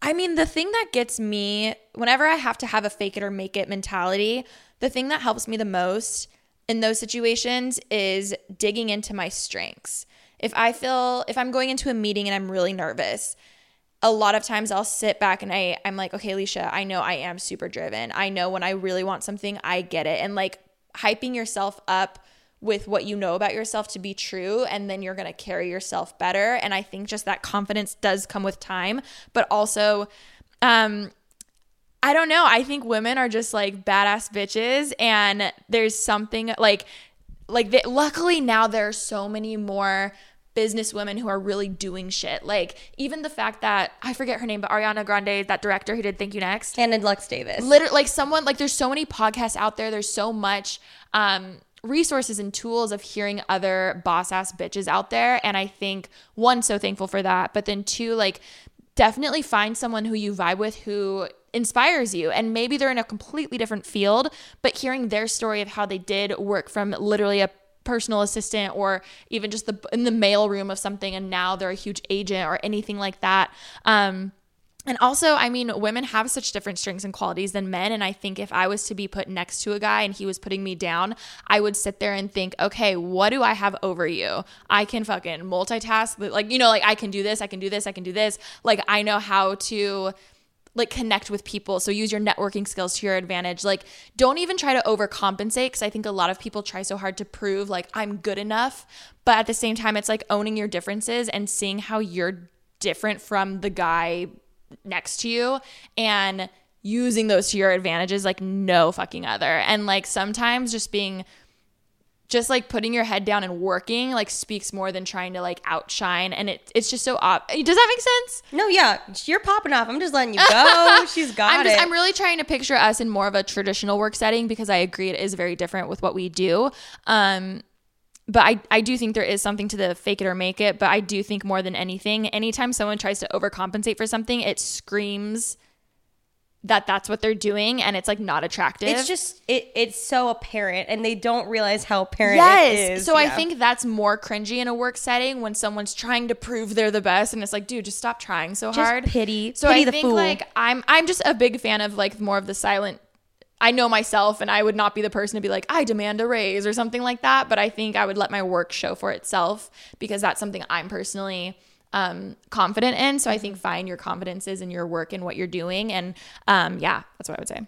I mean, the thing that gets me whenever I have to have a fake it or make it mentality, the thing that helps me the most in those situations is digging into my strengths. If I feel, if I'm going into a meeting and I'm really nervous, a lot of times I'll sit back and I I'm like, okay, Alisha, I know I am super driven. I know when I really want something, I get it. And like hyping yourself up with what you know about yourself to be true and then you're going to carry yourself better and i think just that confidence does come with time but also um i don't know i think women are just like badass bitches and there's something like like they, luckily now there are so many more business women who are really doing shit. Like even the fact that I forget her name, but Ariana Grande, that director who did Thank You Next, Hannah Lux Davis. literally like someone like there's so many podcasts out there. There's so much um resources and tools of hearing other boss ass bitches out there. And I think one, so thankful for that. But then two, like definitely find someone who you vibe with who inspires you and maybe they're in a completely different field but hearing their story of how they did work from literally a personal assistant or even just the in the mail room of something and now they're a huge agent or anything like that um and also, I mean, women have such different strengths and qualities than men. And I think if I was to be put next to a guy and he was putting me down, I would sit there and think, okay, what do I have over you? I can fucking multitask. Like, you know, like I can do this, I can do this, I can do this. Like, I know how to like connect with people. So use your networking skills to your advantage. Like don't even try to overcompensate cuz I think a lot of people try so hard to prove like I'm good enough, but at the same time it's like owning your differences and seeing how you're different from the guy next to you and using those to your advantages like no fucking other. And like sometimes just being just like putting your head down and working like speaks more than trying to like outshine and it it's just so op- does that make sense no, yeah, you're popping off. I'm just letting you go. She's got I'm just it. I'm really trying to picture us in more of a traditional work setting because I agree it is very different with what we do. Um but I, I do think there is something to the fake it or make it, but I do think more than anything, anytime someone tries to overcompensate for something, it screams that that's what they're doing and it's like not attractive. it's just it. It's so apparent, and they don't realize how apparent Yes. it is. So I think that's more cringy in a work setting when someone's trying to prove they're the best and it's like, dude, just stop trying so Just hard. pity- So pity I the think fool. like I'm I'm just a big fan of like more of the silent I know myself and I would not be the person to be like, I demand a raise or something like that. But I think I would let my work show for itself because that's something I'm personally um, confident in. So I think find your confidences in your work and what you're doing. And um, yeah, that's what I would say.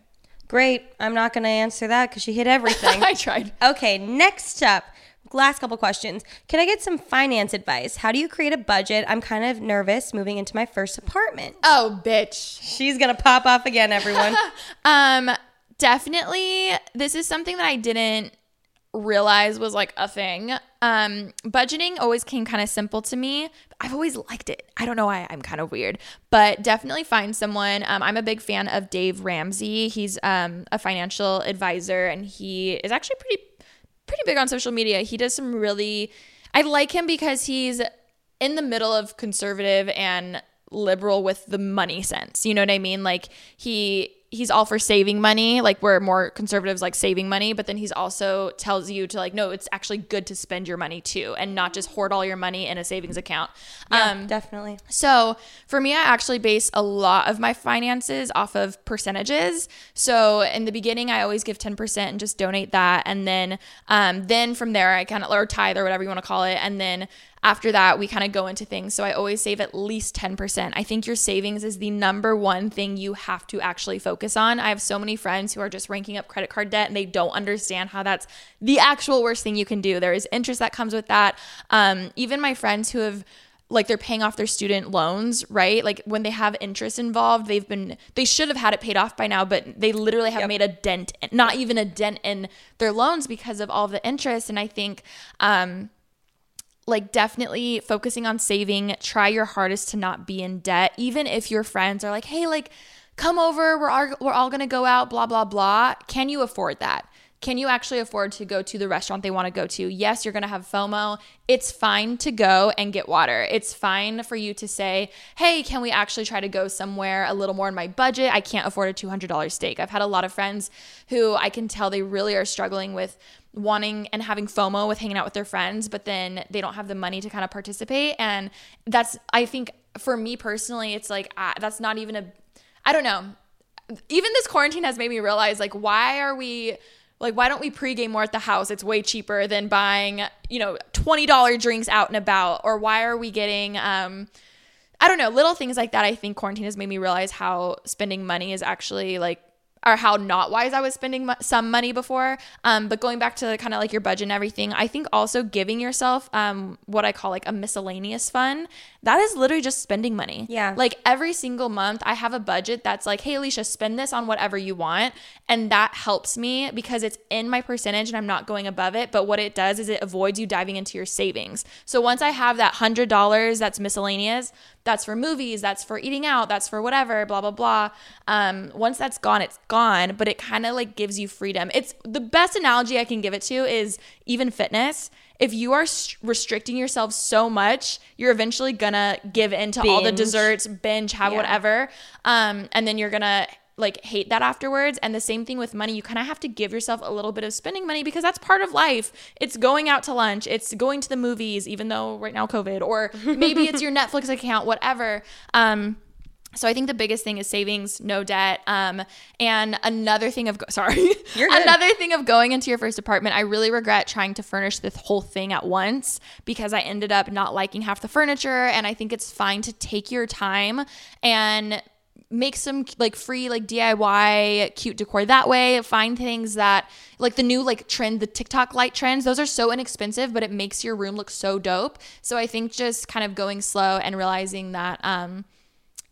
great. I'm not going to answer that because she hit everything. I tried. Okay, next up, last couple questions. Can I get some finance advice? How do you create a budget? I'm kind of nervous moving into my first apartment. Oh, bitch. She's gonna pop off again, everyone. Um, definitely, this is something that I didn't realize was like a thing. Um, budgeting always came kind of simple to me. I've always liked it. I don't know why I'm kind of weird, but definitely find someone. Um, I'm a big fan of Dave Ramsey. He's um, a financial advisor and he is actually pretty pretty big on social media. He does some really I like him because he's in the middle of conservative and liberal with the money sense. You know what I mean? Like he he's all for saving money, like we're more conservatives like saving money, but then he's also tells you to like no, it's actually good to spend your money too and not just hoard all your money in a savings account. um Definitely. so for me, I actually base a lot of my finances off of percentages. So in the beginning, I always give 10% and just donate that. And then, um, then from there, I kind of, or tithe or whatever you want to call it. And then after that, we kind of go into things. So I always save at least 10%. I think your savings is the number one thing you have to actually focus on. I have so many friends who are just ranking up credit card debt and they don't understand how that's the actual worst thing you can do. There is interest that comes with that. Um, even my friends who have, like they're paying off their student loans, right? Like when they have interest involved, they've been they should have had it paid off by now, but they literally have made a dent, not even a dent in their loans because of all the interest. And I think um like definitely focusing on saving, try your hardest to not be in debt, even if your friends are like, "Hey, like come over, we're all, we're all to go out, blah blah blah." Can you afford that? Can you actually afford to go to the restaurant they want to go to? Yes, you're to have FOMO. It's fine to go and get water. It's fine for you to say, hey, can we actually try to go somewhere a little more in my budget? I can't afford a $200 steak. I've had a lot of friends who I can tell they really are struggling with wanting and having FOMO with hanging out with their friends, but then they don't have the money to kind of participate. And that's, I think, for me personally, it's like, uh, that's not even a, I don't know. Even this quarantine has made me realize, like, why are we, like, why don't we pregame more at the house? It's way cheaper than buying, you know, $20 drinks out and about. Or why are we getting, um, I don't know, little things like that. I think quarantine has made me realize how spending money is actually like or how not wise I was spending some money before. Um, but going back to kind of like your budget and everything, I think also giving yourself um, what I call like a miscellaneous fund, that is literally just spending money. Yeah. Like every single month, I have a budget that's like, hey, Alisha, spend this on whatever you want. And that helps me because it's in my percentage and I'm not going above it. But what it does is it avoids you diving into your savings. So once I have that $100 that's miscellaneous, that's for movies, that's for eating out, that's for whatever, blah, blah, blah. Um, once that's gone, it's gone, but it kind of like gives you freedom. It's the best analogy I can give it to is even fitness. If you are restricting yourself so much, you're eventually gonna give in to all the desserts, binge, have Yeah. whatever. Um, and then you're gonna like hate that afterwards. And the same thing with money. You kind of have to give yourself a little bit of spending money because that's part of life. It's going out to lunch, it's going to the movies, even though right now COVID, or maybe it's your Netflix account, whatever. Um, so I think the biggest thing is savings, no debt. Um, and another thing of go- sorry, another thing of going into your first apartment. I really regret trying to furnish this whole thing at once because I ended up not liking half the furniture. And I think it's fine to take your time and make some like free like DIY cute decor that way. Find things that like the new like trend, the TikTok light trends. Those are so inexpensive, but it makes your room look so dope. So I think just kind of going slow and realizing that um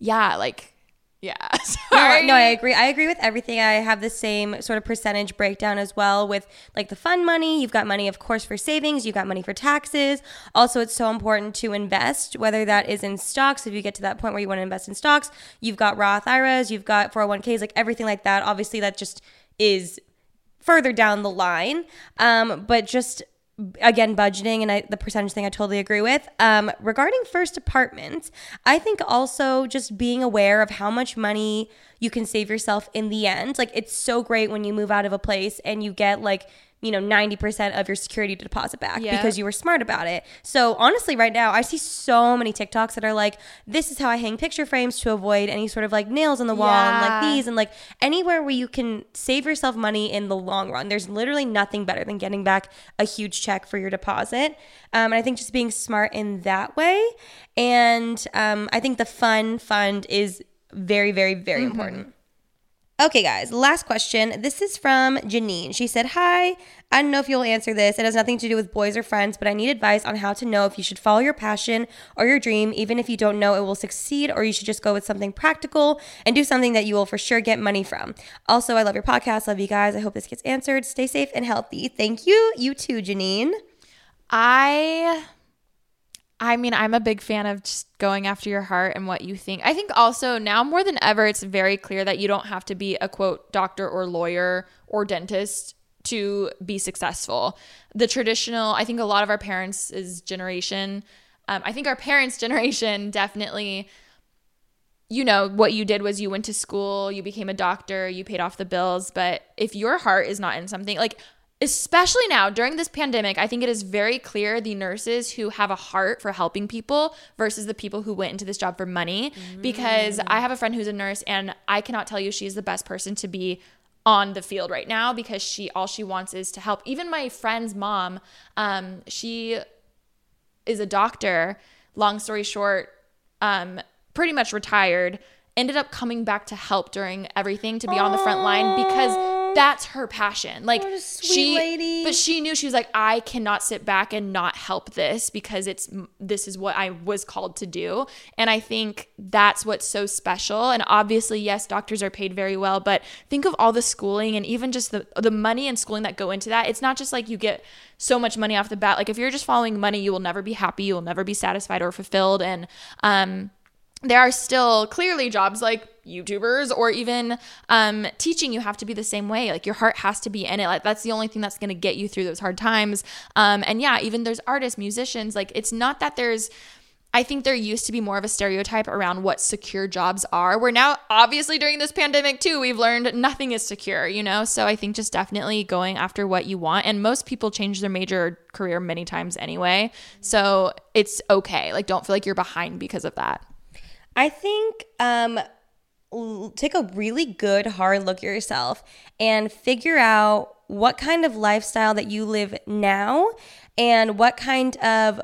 yeah, like yeah. No, Sorry. no, I agree. I agree with everything. I have the same sort of percentage breakdown as well with like the fun money. You've got money, of course, for savings. You've got money for taxes. Also, it's so important to invest, whether that is in stocks. If you get to that point where you want to invest in stocks, you've got Roth IRAs, you've got 401ks, like everything like that. Obviously, that just is further down the line. Um, but just again, budgeting and I, the percentage thing, I totally agree with. Um, regarding first apartments, I think also just being aware of how much money you can save yourself in the end. Like, it's so great when you move out of a place and you get like, you know, 90% of your security to deposit back Yeah. because you were smart about it. So, honestly, right now, I see so many TikToks that are like, this is how I hang picture frames to avoid any sort of like nails on the wall and like these and like anywhere where you can save yourself money in the long run. There's literally nothing better than getting back a huge check for your deposit. Um, and I think just being smart in that way. And um, I think the fun fund is very, very, very important. Okay, guys, last question. This is from Janine. She said, Hi, I don't know if you'll answer this. It has nothing to do with boys or friends, but I need advice on how to know if you should follow your passion or your dream, even if you don't know it will succeed, or you should just go with something practical and do something that you will for sure get money from. Also, I love your podcast. Love you guys. I hope this gets answered. Stay safe and healthy. Thank you. You too, Janine. I I mean, I'm a big fan of just going after your heart and what you think. I think also now more than ever it's very clear that you don't have to be a quote doctor or lawyer or dentist to be successful. The traditional, I think a lot of our parents' generation, um, I think our parents' generation definitely you know, what you did was you went to school, you became a doctor, you paid off the bills. But if your heart is not in something, like, especially now during this pandemic, I think it is very clear the nurses who have a heart for helping people versus the people who went into this job for money. Because I have a friend who's a nurse, and I cannot tell you she's the best person to be on the field right now because she all she wants is to help. Even my friend's mom, um, she is a doctor. Long story short, um, pretty much retired. Ended up coming back to help during everything to be on the front line because that's her passion. Like What a sweet she, lady. but she knew she was like, I cannot sit back and not help this because it's this is what I was called to do. And I think that's what's so special. And obviously, yes, doctors are paid very well, but think of all the schooling and even just the the money and schooling that go into that. It's not just like you get so much money off the bat. Like if you're just following money, you will never be happy. You will never be satisfied or fulfilled. And um there are still clearly jobs like YouTubers or even um, teaching. You have to be the same way. Like your heart has to be in it. Like that's the only thing that's going to get you through those hard times. Um, and yeah, even there's artists, musicians. Like it's not that there's. I think there used to be more of a stereotype around what secure jobs are. We're now, obviously, during this pandemic too, we've learned nothing is secure. You know, so I think just definitely going after what you want. And most people change their major career many times anyway, so it's okay. Like don't feel like you're behind because of that. I think um, take a really good hard look at yourself and figure out what kind of lifestyle that you live now and what kind of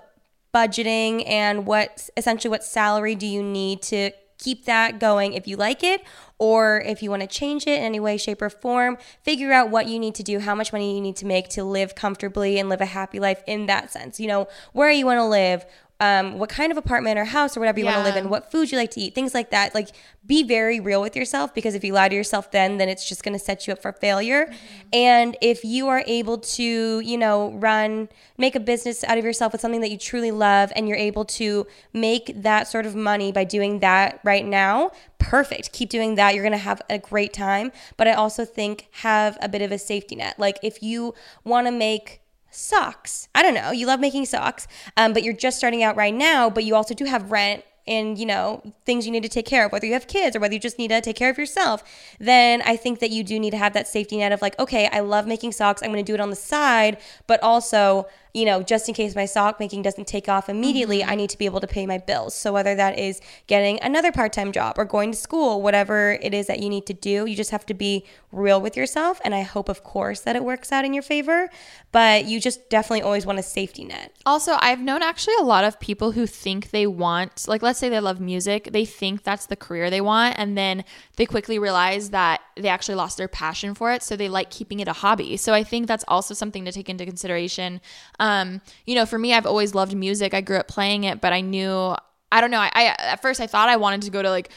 budgeting and what essentially what salary do you need to keep that going if you like it or if you want to change it in any way shape or form. Figure out what you need to do how much money you need to make to live comfortably and live a happy life in that sense. You know where you want to live um, what kind of apartment or house or whatever you want to live in, what food you like to eat, things like that. Like, be very real with yourself because if you lie to yourself then, then it's just going to set you up for failure. And if you are able to, you know, run, make a business out of yourself with something that you truly love and you're able to make that sort of money by doing that right now, perfect. Keep doing that. You're going to have a great time. But I also think have a bit of a safety net. Like, if you want to make socks. I don't know. You love making socks, um, but you're just starting out right now, but you also do have rent and, you know, things you need to take care of, whether you have kids or whether you just need to take care of yourself, then I think that you do need to have that safety net of like, okay, I love making socks. I'm going to do it on the side, but also, you know, just in case my sock making doesn't take off immediately, I mm-hmm. need to be able to pay my bills. So whether that is getting another part-time job or going to school, whatever it is that you need to do, you just have to be real with yourself. And I hope, of course, that it works out in your favor. But you just definitely always want a safety net. Also, I've known actually a lot of people who think they want, like, let's say they love music, they think that's the career they want, and then they quickly realize that they actually lost their passion for it. So they like keeping it a hobby. So I think that's also something to take into consideration. Um, you know, for me, I've always loved music. I grew up playing it, but I knew, I don't know, I, I at first I thought I wanted to go to like,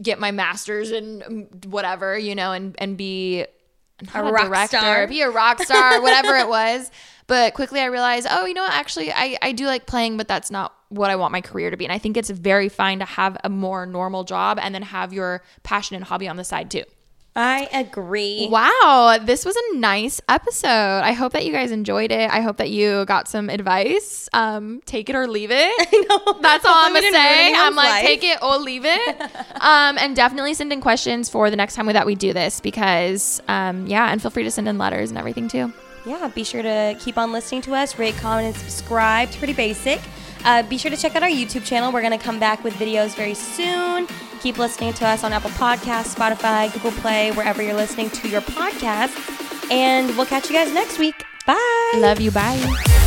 get my master's and whatever, you know, and and be not A rock star. be a rock star, whatever it was. But quickly I realized, oh, you know what? Actually, I, I do like playing, but that's not what I want my career to be. And I think it's very fine to have a more normal job and then have your passion and hobby on the side too. I agree. Wow, this was a nice episode. I hope that you guys enjoyed it. I hope that you got some advice. Um, take it or leave it. That's all I'm gonna say. I'm like, life. take it or leave it. um, and definitely send in questions for the next time that we do this because, um, yeah, and feel free to send in letters and everything too. Yeah, be sure to keep on listening to us, rate, comment, and subscribe. It's pretty basic. Uh, be sure to check out our YouTube channel. We're going to come back with videos very soon. Keep listening to us on Apple Podcasts, Spotify, Google Play, wherever you're listening to your podcast. And we'll catch you guys next week. Bye. Love you. Bye.